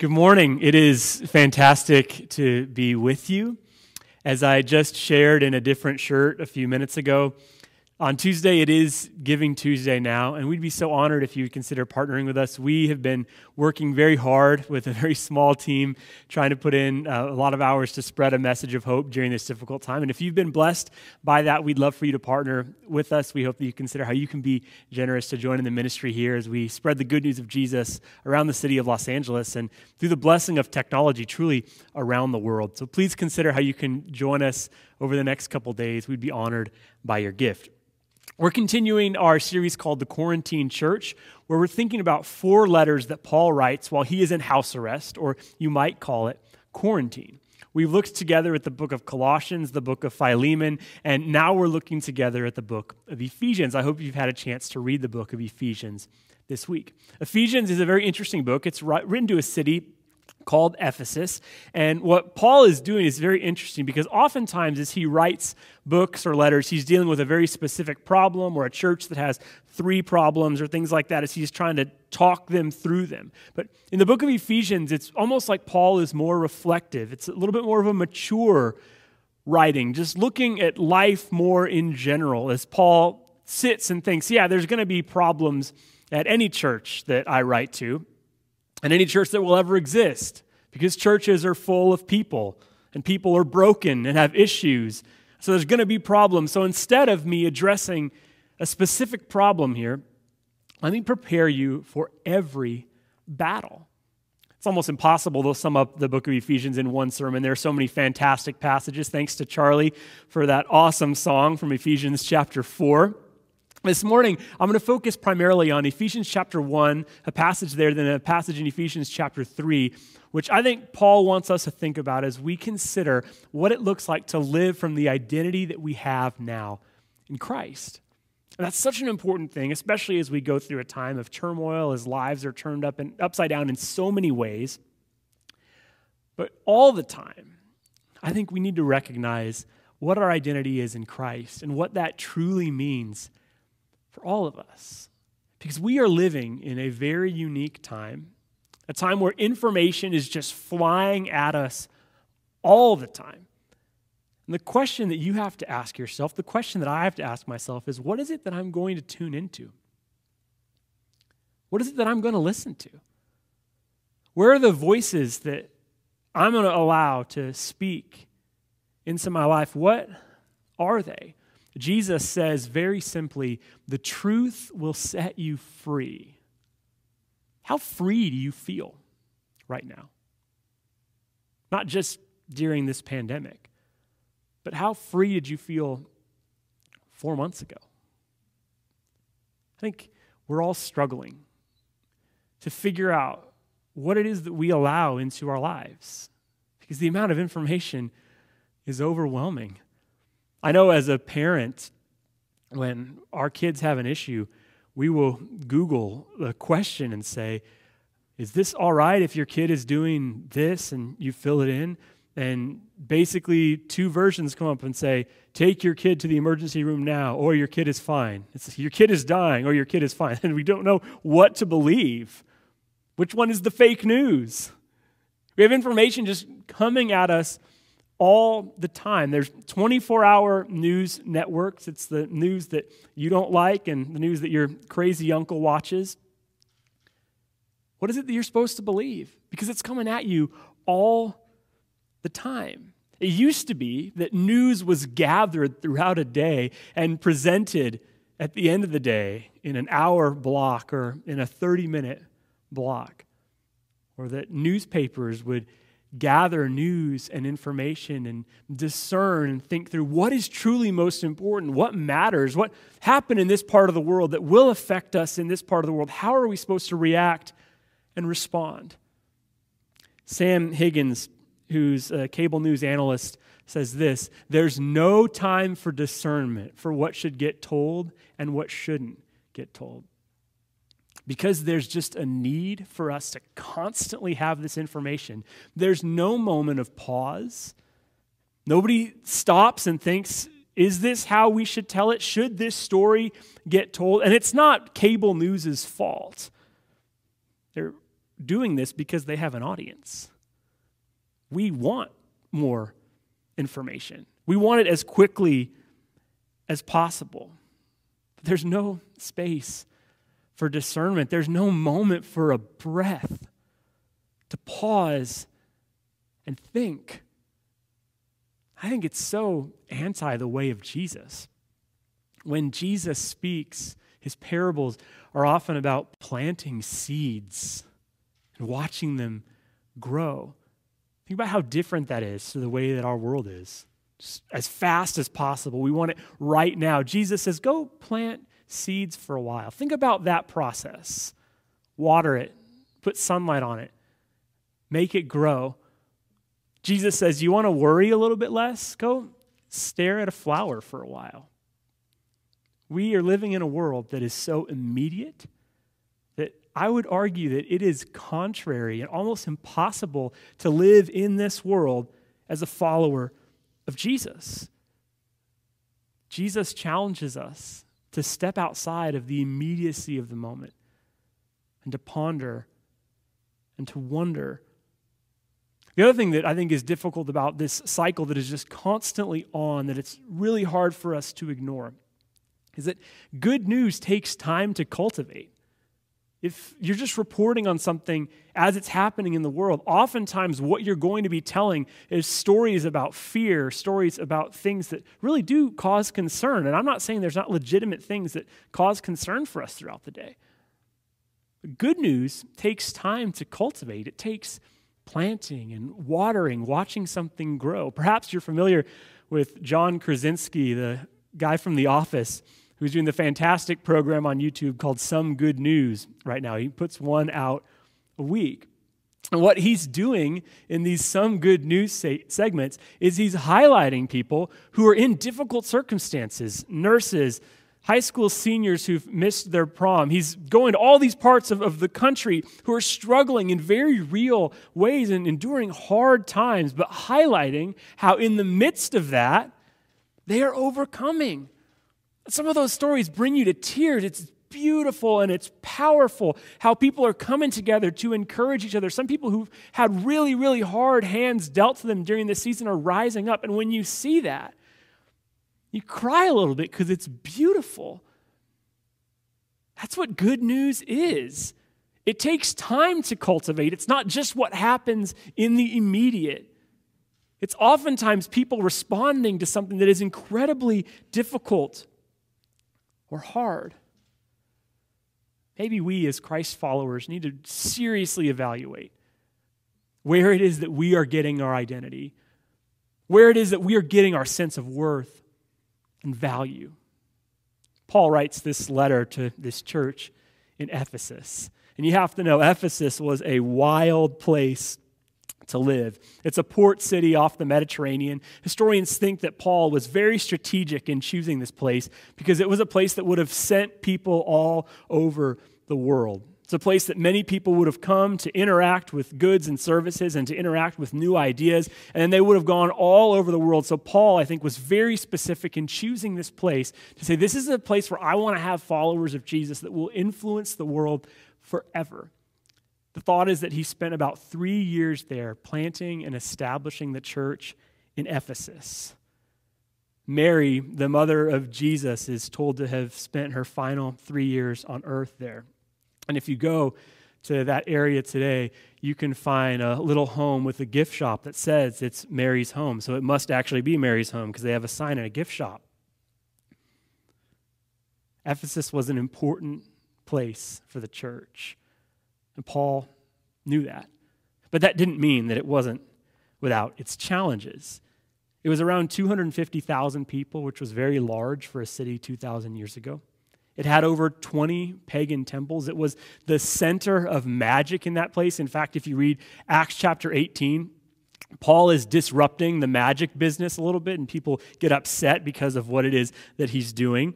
Good morning. It is fantastic to be with you. As I just shared in a different shirt a few minutes ago, on Tuesday, it is Giving Tuesday now, and we'd be so honored if you would consider partnering with us. We have been working very hard with a very small team, trying to put in uh, a lot of hours to spread a message of hope during this difficult time. And if you've been blessed by that, we'd love for you to partner with us. We hope that you consider how you can be generous to join in the ministry here as we spread the good news of Jesus around the city of Los Angeles and through the blessing of technology, truly around the world. So please consider how you can join us over the next couple days. We'd be honored by your gift. We're continuing our series called The Quarantine Church, where we're thinking about four letters that Paul writes while he is in house arrest, or you might call it quarantine. We've looked together at the book of Colossians, the book of Philemon, and now we're looking together at the book of Ephesians. I hope you've had a chance to read the book of Ephesians this week. Ephesians is a very interesting book. It's written to a city called Ephesus. And what Paul is doing is very interesting because oftentimes, as he writes books or letters, he's dealing with a very specific problem or a church that has three problems or things like that as he's trying to talk them through them. But in the book of Ephesians, it's almost like Paul is more reflective, it's a little bit more of a mature writing, just looking at life more in general as Paul sits and thinks, yeah, there's going to be problems at any church that I write to and any church that will ever exist because churches are full of people and people are broken and have issues. So there's going to be problems. So instead of me addressing a specific problem here, let me prepare you for every battle. It's almost impossible to sum up the book of Ephesians in one sermon. There are so many fantastic passages. Thanks to Charlie for that awesome song from Ephesians chapter 4. This morning, I'm going to focus primarily on Ephesians chapter 1, a passage there, then a passage in Ephesians chapter 3, which I think Paul wants us to think about as we consider what it looks like to live from the identity that we have now in Christ. And that's such an important thing, especially as we go through a time of turmoil, as lives are turned up and upside down in so many ways. But all the time, I think we need to recognize what our identity is in Christ and what that truly means for all of us. Because we are living in a very unique time, a time where information is just flying at us all the time. And the question that you have to ask yourself, the question that I have to ask myself is what is it that I'm going to tune into? What is it that I'm going to listen to? Where are the voices that I'm going to allow to speak into my life? What are they? Jesus says very simply, the truth will set you free. How free do you feel right now? Not just during this pandemic, but how free did you feel four months ago? I think we're all struggling to figure out what it is that we allow into our lives because the amount of information is overwhelming. I know as a parent, when our kids have an issue, we will Google the question and say, Is this all right if your kid is doing this? And you fill it in. And basically, two versions come up and say, Take your kid to the emergency room now, or your kid is fine. It's, your kid is dying, or your kid is fine. And we don't know what to believe. Which one is the fake news? We have information just coming at us all the time. There's 24 hour news networks. It's the news that you don't like and the news that your crazy uncle watches. What is it that you're supposed to believe? Because it's coming at you all the time. It used to be that news was gathered throughout a day and presented at the end of the day in an hour block or in a 30 minute block, or that newspapers would gather news and information and discern and think through what is truly most important, what matters, what happened in this part of the world that will affect us in this part of the world. How are we supposed to react and respond? Sam Higgins, who's a cable news analyst, says this There's no time for discernment for what should get told and what shouldn't get told because there's just a need for us to constantly have this information, there's no moment of pause. Nobody stops and thinks, is this how we should tell it? Should this story get told? And it's not cable news's fault. They're doing this because they have an audience. We want more information, we want it as quickly as possible. But there's no space for discernment, there's no moment for a breath to pause and think. I think it's so anti the way of Jesus. When Jesus speaks, his parables are often about planting seeds and watching them grow. Think about how different that is to the way that our world is. Just as fast as possible. We want it right now. Jesus says, go plant seeds for a while. Think about that process. Water it, put sunlight on it, make it grow. Jesus says, You want to worry a little bit less? Go stare at a flower for a while. We are living in a world that is so immediate that I would argue that it is contrary and almost impossible to live in this world as a follower of Jesus. Jesus challenges us to step outside of the immediacy of the moment and to ponder and to wonder. The other thing that I think is difficult about this cycle that is just constantly on, that it's really hard for us to ignore, is that good news takes time to cultivate. If you're just reporting on something as it's happening in the world, oftentimes what you're going to be telling is stories about fear, stories about things that really do cause concern. And I'm not saying there's not legitimate things that cause concern for us throughout the day. Good news takes time to cultivate, it takes planting and watering, watching something grow. Perhaps you're familiar with John Krasinski, the guy from The Office who's doing the fantastic program on YouTube called Some Good News right now. He puts one out a week. And what he's doing in these Some Good News segments is he's highlighting people who are in difficult circumstances nurses, high school seniors who've missed their prom. He's going to all these parts of, of the country who are struggling in very real ways and enduring hard times, but highlighting how, in the midst of that, they are overcoming some of those stories bring you to tears. It's beautiful and it's powerful how people are coming together to encourage each other. Some people who've had really, really hard hands dealt to them during the season are rising up. And when you see that, you cry a little bit because it's beautiful. That's what good news is. It takes time to cultivate, it's not just what happens in the immediate. It's oftentimes people responding to something that is incredibly difficult or hard. Maybe we, as Christ followers, need to seriously evaluate where it is that we are getting our identity, where it is that we are getting our sense of worth and value. Paul writes this letter to this church in Ephesus. And you have to know, Ephesus was a wild place to live. It's a port city off the Mediterranean. Historians think that Paul was very strategic in choosing this place because it was a place that would have sent people all over the world. It's a place that many people would have come to interact with goods and services and to interact with new ideas, and then they would have gone all over the world. So, Paul, I think, was very specific in choosing this place to say, This is a place where I want to have followers of Jesus that will influence the world forever. The thought is that he spent about three years there planting and establishing the church in Ephesus. Mary, the mother of Jesus, is told to have spent her final three years on earth there. And if you go to that area today, you can find a little home with a gift shop that says it's Mary's home. So it must actually be Mary's home because they have a sign in a gift shop. Ephesus was an important place for the church. And Paul knew that. But that didn't mean that it wasn't without its challenges. It was around 250,000 people, which was very large for a city 2,000 years ago. It had over 20 pagan temples. It was the center of magic in that place. In fact, if you read Acts chapter 18, Paul is disrupting the magic business a little bit, and people get upset because of what it is that he's doing.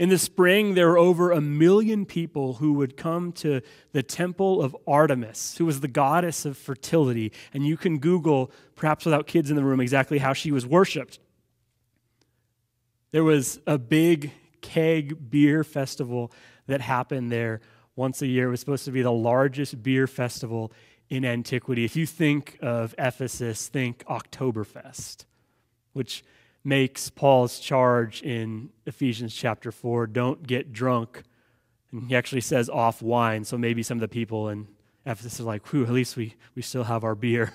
In the spring, there were over a million people who would come to the temple of Artemis, who was the goddess of fertility. And you can Google, perhaps without kids in the room, exactly how she was worshiped. There was a big keg beer festival that happened there once a year. It was supposed to be the largest beer festival in antiquity. If you think of Ephesus, think Oktoberfest, which makes Paul's charge in Ephesians chapter 4 don't get drunk. And he actually says off wine, so maybe some of the people in Ephesus are like, whew, at least we, we still have our beer.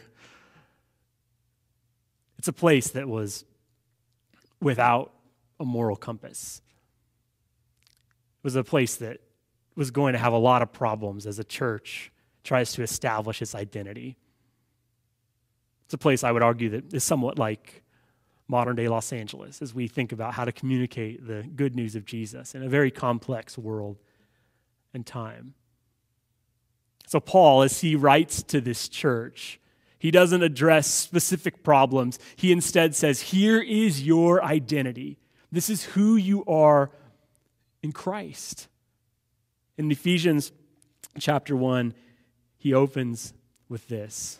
It's a place that was without a moral compass. It was a place that was going to have a lot of problems as a church tries to establish its identity. It's a place I would argue that is somewhat like modern day Los Angeles as we think about how to communicate the good news of Jesus in a very complex world and time. So, Paul, as he writes to this church, he doesn't address specific problems. He instead says, Here is your identity. This is who you are in Christ. In Ephesians chapter 1, he opens with this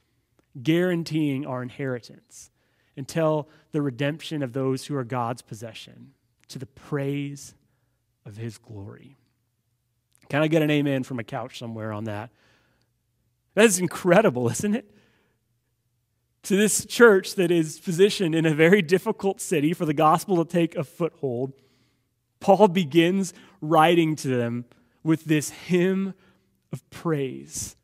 guaranteeing our inheritance until the redemption of those who are God's possession to the praise of his glory. Can I get an amen from a couch somewhere on that? That is incredible, isn't it? To this church that is positioned in a very difficult city for the gospel to take a foothold, Paul begins writing to them with this hymn of praise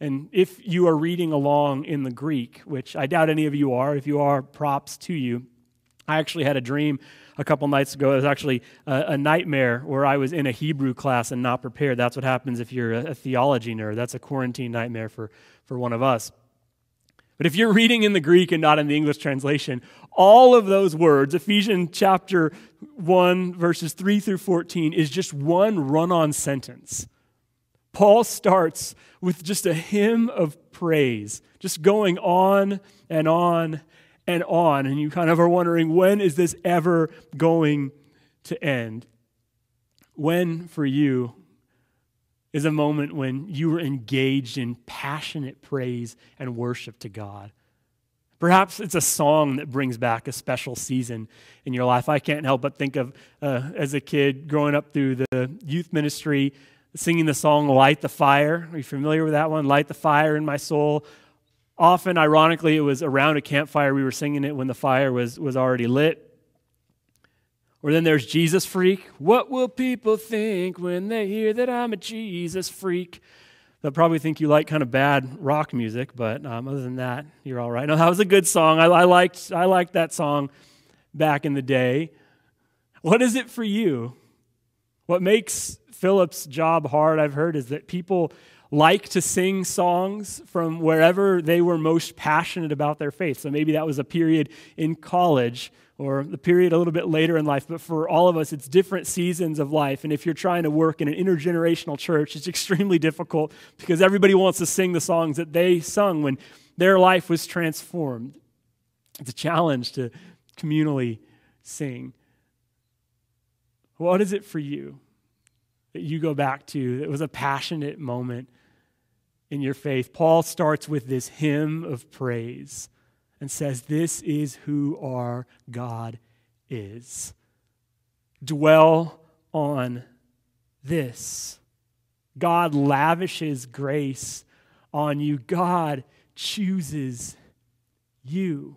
and if you are reading along in the Greek, which I doubt any of you are, if you are, props to you. I actually had a dream a couple nights ago. It was actually a, a, nightmare where I was in a Hebrew class and not prepared. That's what happens if you're a, a theology nerd. That's a quarantine nightmare for, for one of us. But if you're reading in the Greek and not in the English translation, all of those words, Ephesians chapter 1, verses 3 through 14, is just one run on sentence. Paul starts with just a hymn of praise, just going on and on and on. And you kind of are wondering, when is this ever going to end? When, for you, is a moment when you were engaged in passionate praise and worship to God? Perhaps it's a song that brings back a special season in your life. I can't help but think of, uh, as a kid, growing up through the youth ministry, singing the song Light the Fire. Are you familiar with that one? Light the Fire in My Soul. Often, ironically, it was around a campfire. We were singing it when the fire was, was already lit. Or then there's Jesus Freak. What will people think when they hear that I'm a Jesus freak? They'll probably think you like kind of bad rock music, but um, other than that, you're all right. No, that was a good song. I, I, liked, I liked that song back in the day. What is it for you? What makes Philip's job hard, I've heard, is that people like to sing songs from wherever they were most passionate about their faith. So maybe that was a period in college or the period a little bit later in life. But for all of us, it's different seasons of life. And if you're trying to work in an intergenerational church, it's extremely difficult because everybody wants to sing the songs that they sung when their life was transformed. It's a challenge to communally sing. What is it for you? That you go back to that was a passionate moment in your faith. Paul starts with this hymn of praise and says, This is who our God is. Dwell on this. God lavishes grace on you. God chooses you.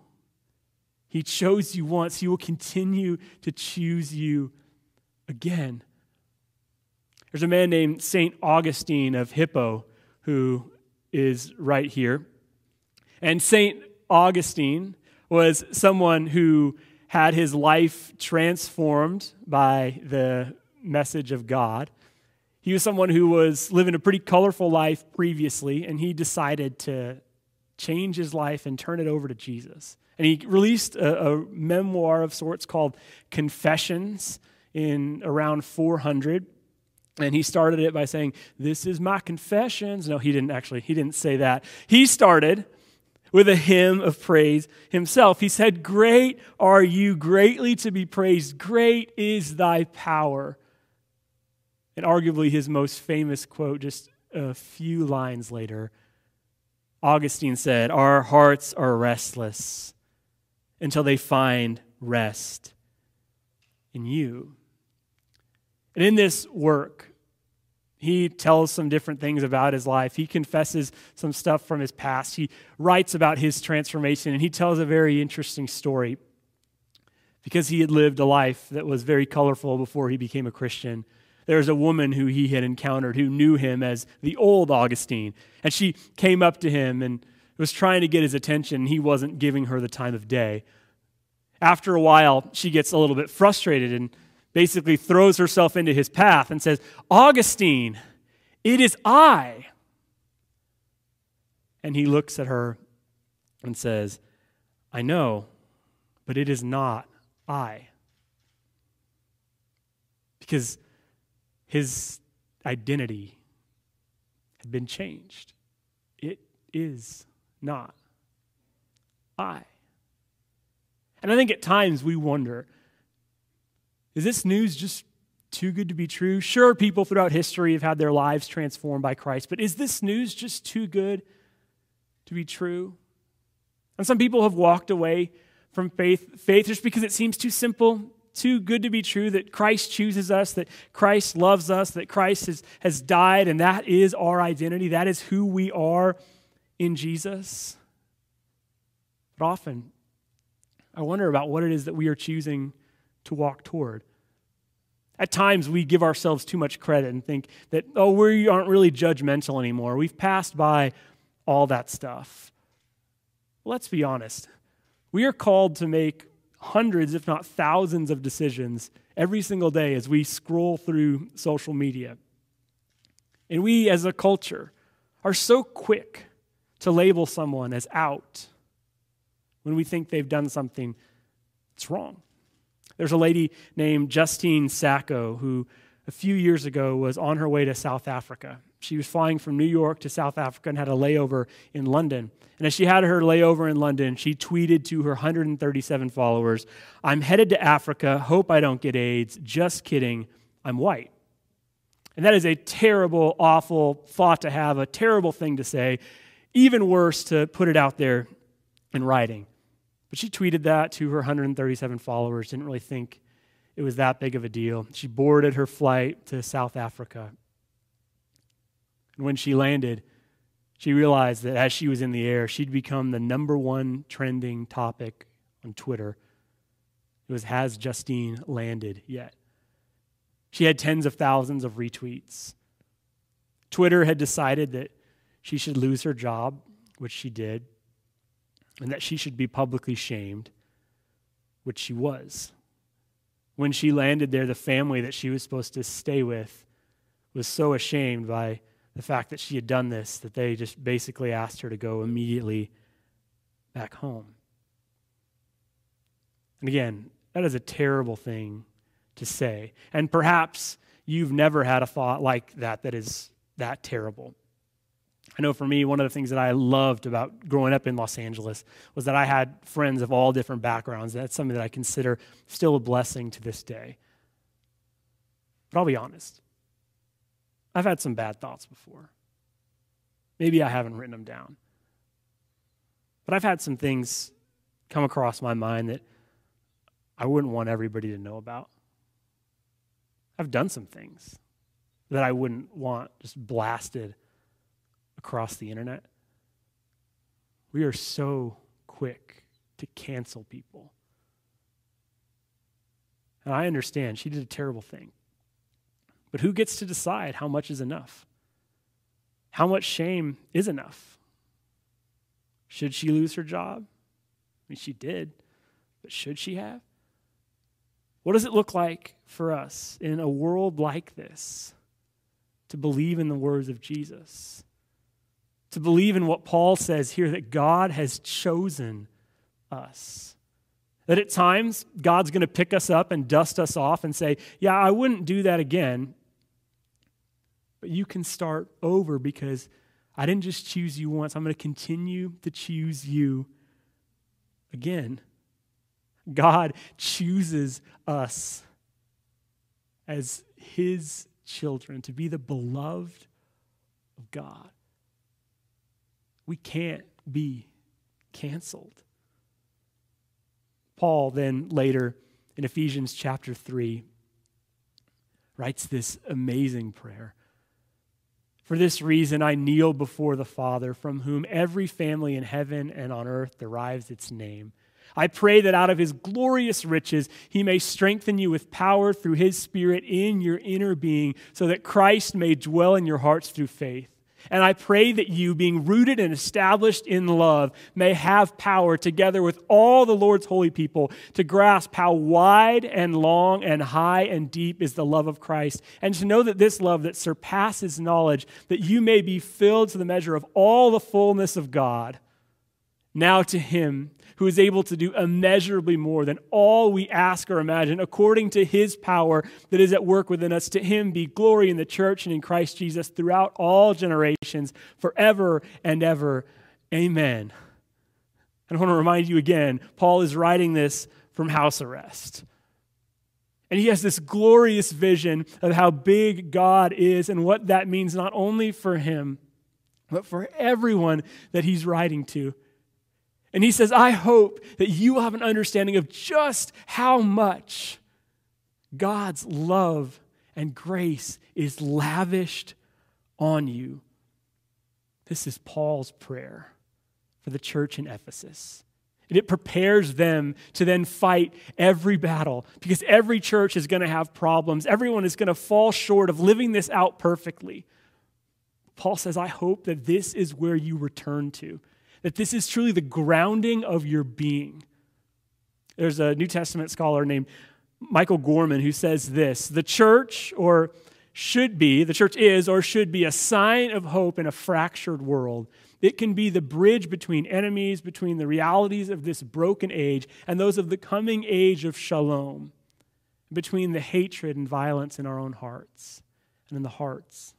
He chose you once, He will continue to choose you again. There's a man named St. Augustine of Hippo who is right here. And St. Augustine was someone who had his life transformed by the message of God. He was someone who was living a pretty colorful life previously, and he decided to change his life and turn it over to Jesus. And he released a, a memoir of sorts called Confessions in around 400. And he started it by saying, This is my confessions. No, he didn't actually, he didn't say that. He started with a hymn of praise himself. He said, Great are you, greatly to be praised. Great is thy power. And arguably his most famous quote, just a few lines later, Augustine said, Our hearts are restless until they find rest in you. And in this work, he tells some different things about his life. He confesses some stuff from his past. He writes about his transformation, and he tells a very interesting story because he had lived a life that was very colorful before he became a Christian. There was a woman who he had encountered who knew him as the old Augustine, and she came up to him and was trying to get his attention. He wasn't giving her the time of day. After a while, she gets a little bit frustrated and basically throws herself into his path and says, Augustine, it is I. And he looks at her and says, I know, but it is not I. Because his identity had been changed. It is not I. And I think at times we wonder is this news just too good to be true? Sure, people throughout history have had their lives transformed by Christ, but is this news just too good to be true? And some people have walked away from faith, faith just because it seems too simple, too good to be true that Christ chooses us, that Christ loves us, that Christ has, has died, and that is our identity. That is who we are in Jesus. But often, I wonder about what it is that we are choosing to walk toward. At times, we give ourselves too much credit and think that, oh, we aren't really judgmental anymore. We've passed by all that stuff. Let's be honest. We are called to make hundreds, if not thousands, of decisions every single day as we scroll through social media. And we, as a culture, are so quick to label someone as out when we think they've done something that's wrong. There's a lady named Justine Sacco who a few years ago was on her way to South Africa. She was flying from New York to South Africa and had a layover in London. And as she had her layover in London, she tweeted to her 137 followers I'm headed to Africa. Hope I don't get AIDS. Just kidding. I'm white. And that is a terrible, awful thought to have, a terrible thing to say. Even worse, to put it out there in writing. But she tweeted that to her 137 followers, didn't really think it was that big of a deal. She boarded her flight to South Africa. And when she landed, she realized that as she was in the air, she'd become the number one trending topic on Twitter. It was Has Justine landed yet? She had tens of thousands of retweets. Twitter had decided that she should lose her job, which she did and that she should be publicly shamed, which she was. When she landed there, the family that she was supposed to stay with was so ashamed by the fact that she had done this that they just basically asked her to go immediately back home. And again, that is a terrible thing to say. And perhaps you've never had a thought like that that is that terrible. I know for me, one of the things that I loved about growing up in Los Angeles was that I had friends of all different backgrounds. That's something that I consider still a blessing to this day. But I'll be honest, I've had some bad thoughts before. Maybe I haven't written them down. But I've had some things come across my mind that I wouldn't want everybody to know about. I've done some things that I wouldn't want just blasted across the internet. We are so quick to cancel people. And I understand she did a terrible thing. But who gets to decide how much is enough? How much shame is enough? Should she lose her job? I mean, she did, but should she have? What does it look like for us in a world like this to believe in the words of Jesus? To believe in what Paul says here that God has chosen us. That at times God's going to pick us up and dust us off and say, Yeah, I wouldn't do that again. But you can start over because I didn't just choose you once, I'm going to continue to choose you again. God chooses us as his children to be the beloved of God. We can't be canceled. Paul then later in Ephesians chapter 3 writes this amazing prayer. For this reason, I kneel before the Father, from whom every family in heaven and on earth derives its name. I pray that out of his glorious riches, he may strengthen you with power through his Spirit in your inner being, so that Christ may dwell in your hearts through faith. And I pray that you, being rooted and established in love, may have power, together with all the Lord's holy people, to grasp how wide and long and high and deep is the love of Christ, and to know that this love that surpasses knowledge, that you may be filled to the measure of all the fullness of God. Now to him who is able to do immeasurably more than all we ask or imagine, according to his power that is at work within us. To him be glory in the church and in Christ Jesus throughout all generations, forever and ever. Amen. I want to remind you again, Paul is writing this from house arrest. And he has this glorious vision of how big God is and what that means not only for him, but for everyone that he's writing to. And he says, I hope that you have an understanding of just how much God's love and grace is lavished on you. This is Paul's prayer for the church in Ephesus. And it prepares them to then fight every battle because every church is going to have problems. Everyone is going to fall short of living this out perfectly. Paul says, I hope that this is where you return to that this is truly the grounding of your being. There's a New Testament scholar named Michael Gorman who says this The church, or should be, the church is or should be a sign of hope in a fractured world. It can be the bridge between enemies, between the realities of this broken age and those of the coming age of shalom, between the hatred and violence in our own hearts and in the hearts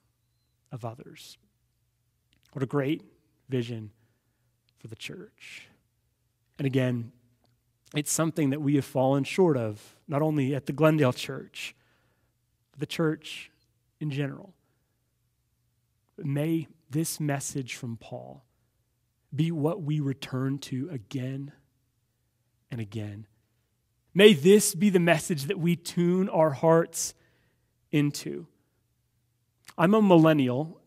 of others. What a great vision for the church. And again, it's something that we have fallen short of, not only at the Glendale church, but the church in general. May this message from Paul be what we return to again and again. May this be the message that we tune our hearts into. I'm a millennial,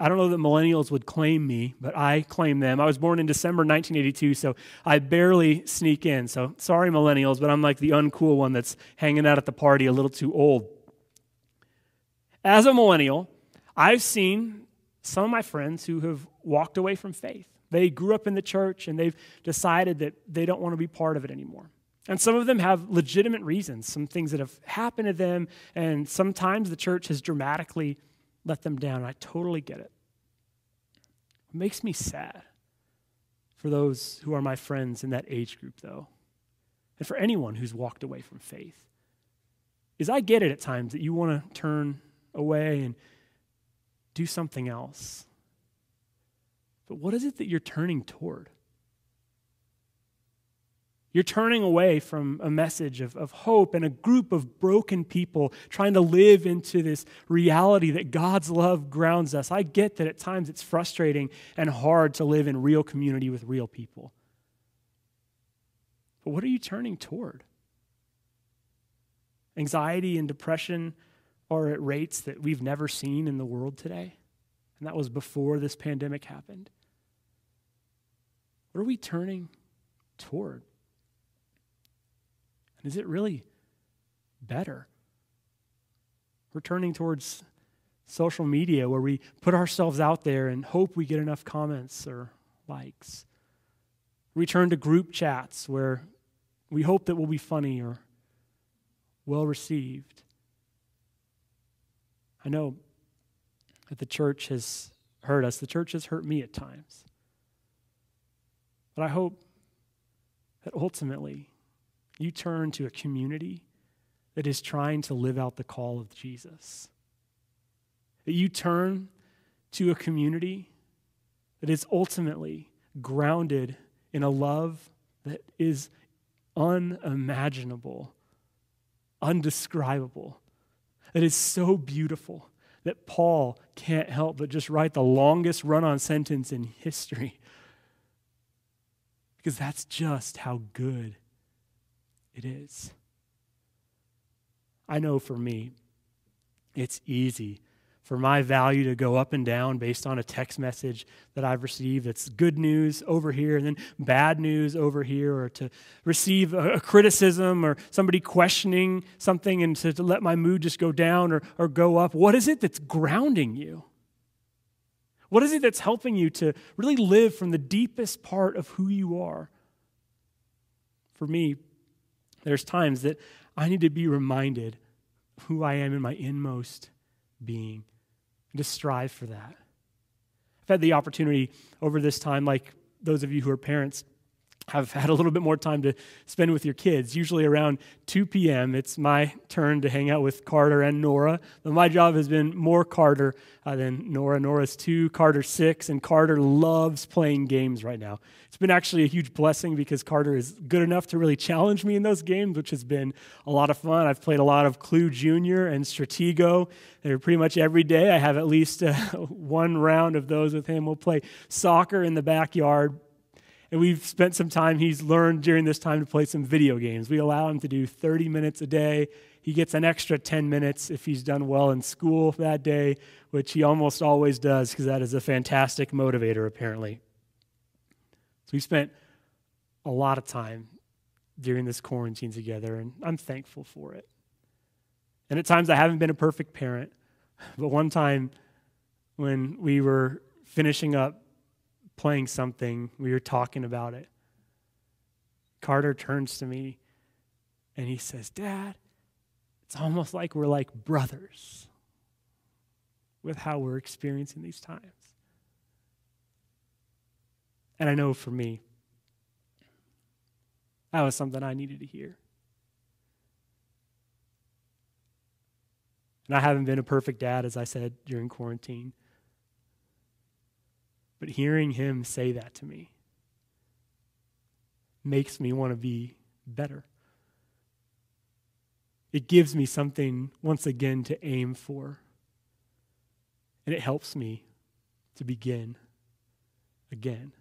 I don't know that millennials would claim me, but I claim them. I was born in December 1982, so I barely sneak in. So sorry, millennials, but I'm like the uncool one that's hanging out at the party a little too old. As a millennial, I've seen some of my friends who have walked away from faith. They grew up in the church and they've decided that they don't want to be part of it anymore. And some of them have legitimate reasons, some things that have happened to them, and sometimes the church has dramatically let them down. I totally get it. It makes me sad for those who are my friends in that age group, though, and for anyone who's walked away from faith. Is I get it at times that you want to turn away and do something else. But what is it that you're turning toward? You're turning away from a message of, of hope and a group of broken people trying to live into this reality that God's love grounds us. I get that at times it's frustrating and hard to live in real community with real people. But what are you turning toward? Anxiety and depression are at rates that we've never seen in the world today. And that was before this pandemic happened. What are we turning toward? And is it really better? We're turning towards social media where we put ourselves out there and hope we get enough comments or likes. We turn to group chats where we hope that we'll be funny or well received. I know that the church has hurt us, the church has hurt me at times. But I hope that ultimately you turn to a community that is trying to live out the call of Jesus. That you turn to a community that is ultimately grounded in a love that is unimaginable, undescribable, that is so beautiful that Paul can't help but just write the longest run on sentence in history. Because that's just how good it is. I know for me, it's easy for my value to go up and down based on a text message that I've received that's good news over here and then bad news over here, or to receive a, criticism or somebody questioning something and to, to let my mood just go down or, or go up. What is it that's grounding you? What is it that's helping you to really live from the deepest part of who you are? For me, there's times that I need to be reminded who I am in my inmost being and to strive for that. I've had the opportunity over this time, like those of you who are parents, have had a little bit more time to spend with your kids. Usually around 2 p.m., it's my turn to hang out with Carter and Nora. But my job has been more Carter uh, than Nora. Nora's two, Carter six, and Carter loves playing games right now. It's been actually a huge blessing because Carter is good enough to really challenge me in those games, which has been a lot of fun. I've played a lot of Clue Junior and Stratego. They're pretty much every day. I have at least uh, one round of those with him. We'll play soccer in the backyard and we've spent some time, he's learned during this time to play some video games. We allow him to do 30 minutes a day. He gets an extra 10 minutes if he's done well in school that day, which he almost always does because that is a fantastic motivator, apparently. So we spent a lot of time during this quarantine together, and I'm thankful for it. And at times I haven't been a perfect parent, but one time when we were finishing up playing something, we were talking about it. Carter turns to me and he says, Dad, it's almost like we're like brothers with how we're experiencing these times. And I know for me, that was something I needed to hear. And I haven't been a perfect dad, as I said during quarantine. But hearing him say that to me makes me want to be better. It gives me something, once again, to aim for. And it helps me to begin again.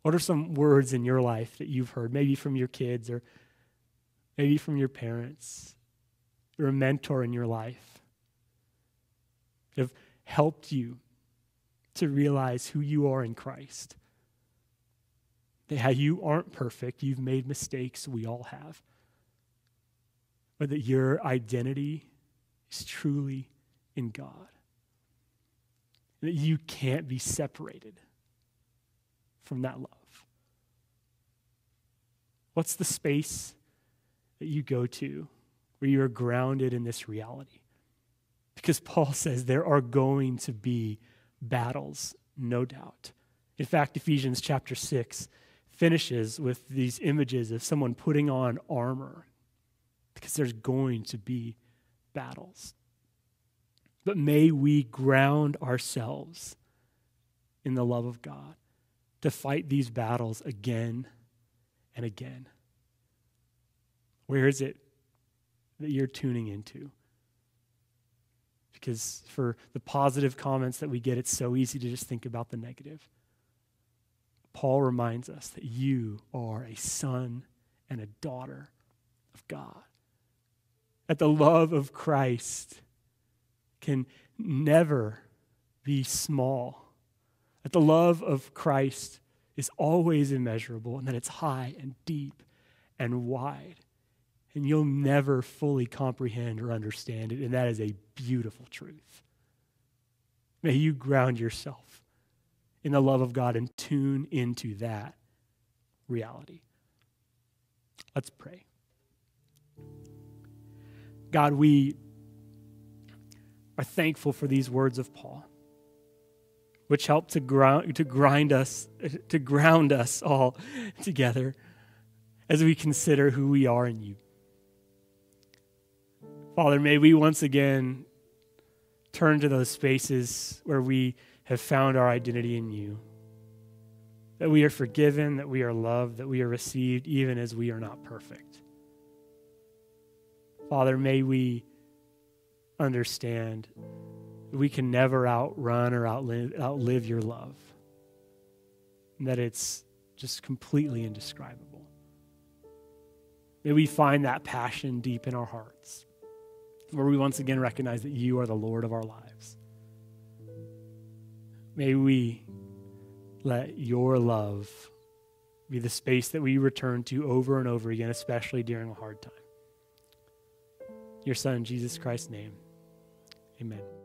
What are some words in your life that you've heard, maybe from your kids or maybe from your parents or a mentor in your life, that have helped you to realize who you are in Christ. That how you aren't perfect, you've made mistakes, we all have. But that your identity is truly in God. That you can't be separated from that love. What's the space that you go to where you are grounded in this reality? Because Paul says there are going to be battles, no doubt. In fact, Ephesians chapter 6 finishes with these images of someone putting on armor because there's going to be battles. But may we ground ourselves in the love of God to fight these battles again and again. Where is it that you're tuning into? Because for the positive comments that we get, it's so easy to just think about the negative. Paul reminds us that you are a son and a daughter of God. that the love of Christ can never be small, that the love of Christ is always immeasurable, and that it's high and deep and wide. And you'll never fully comprehend or understand it, and that is a beautiful truth. May you ground yourself in the love of God and tune into that reality. Let's pray. God, we are thankful for these words of Paul, which help to ground, to grind us, to ground us all together as we consider who we are in you. Father, may we once again turn to those spaces where we have found our identity in you. That we are forgiven, that we are loved, that we are received, even as we are not perfect. Father, may we understand that we can never outrun or outlive, outlive your love, and that it's just completely indescribable. May we find that passion deep in our hearts, where we once again recognize that you are the Lord of our lives. May we let your love be the space that we return to over and over again, especially during a hard time your Son, Jesus Christ's name. Amen.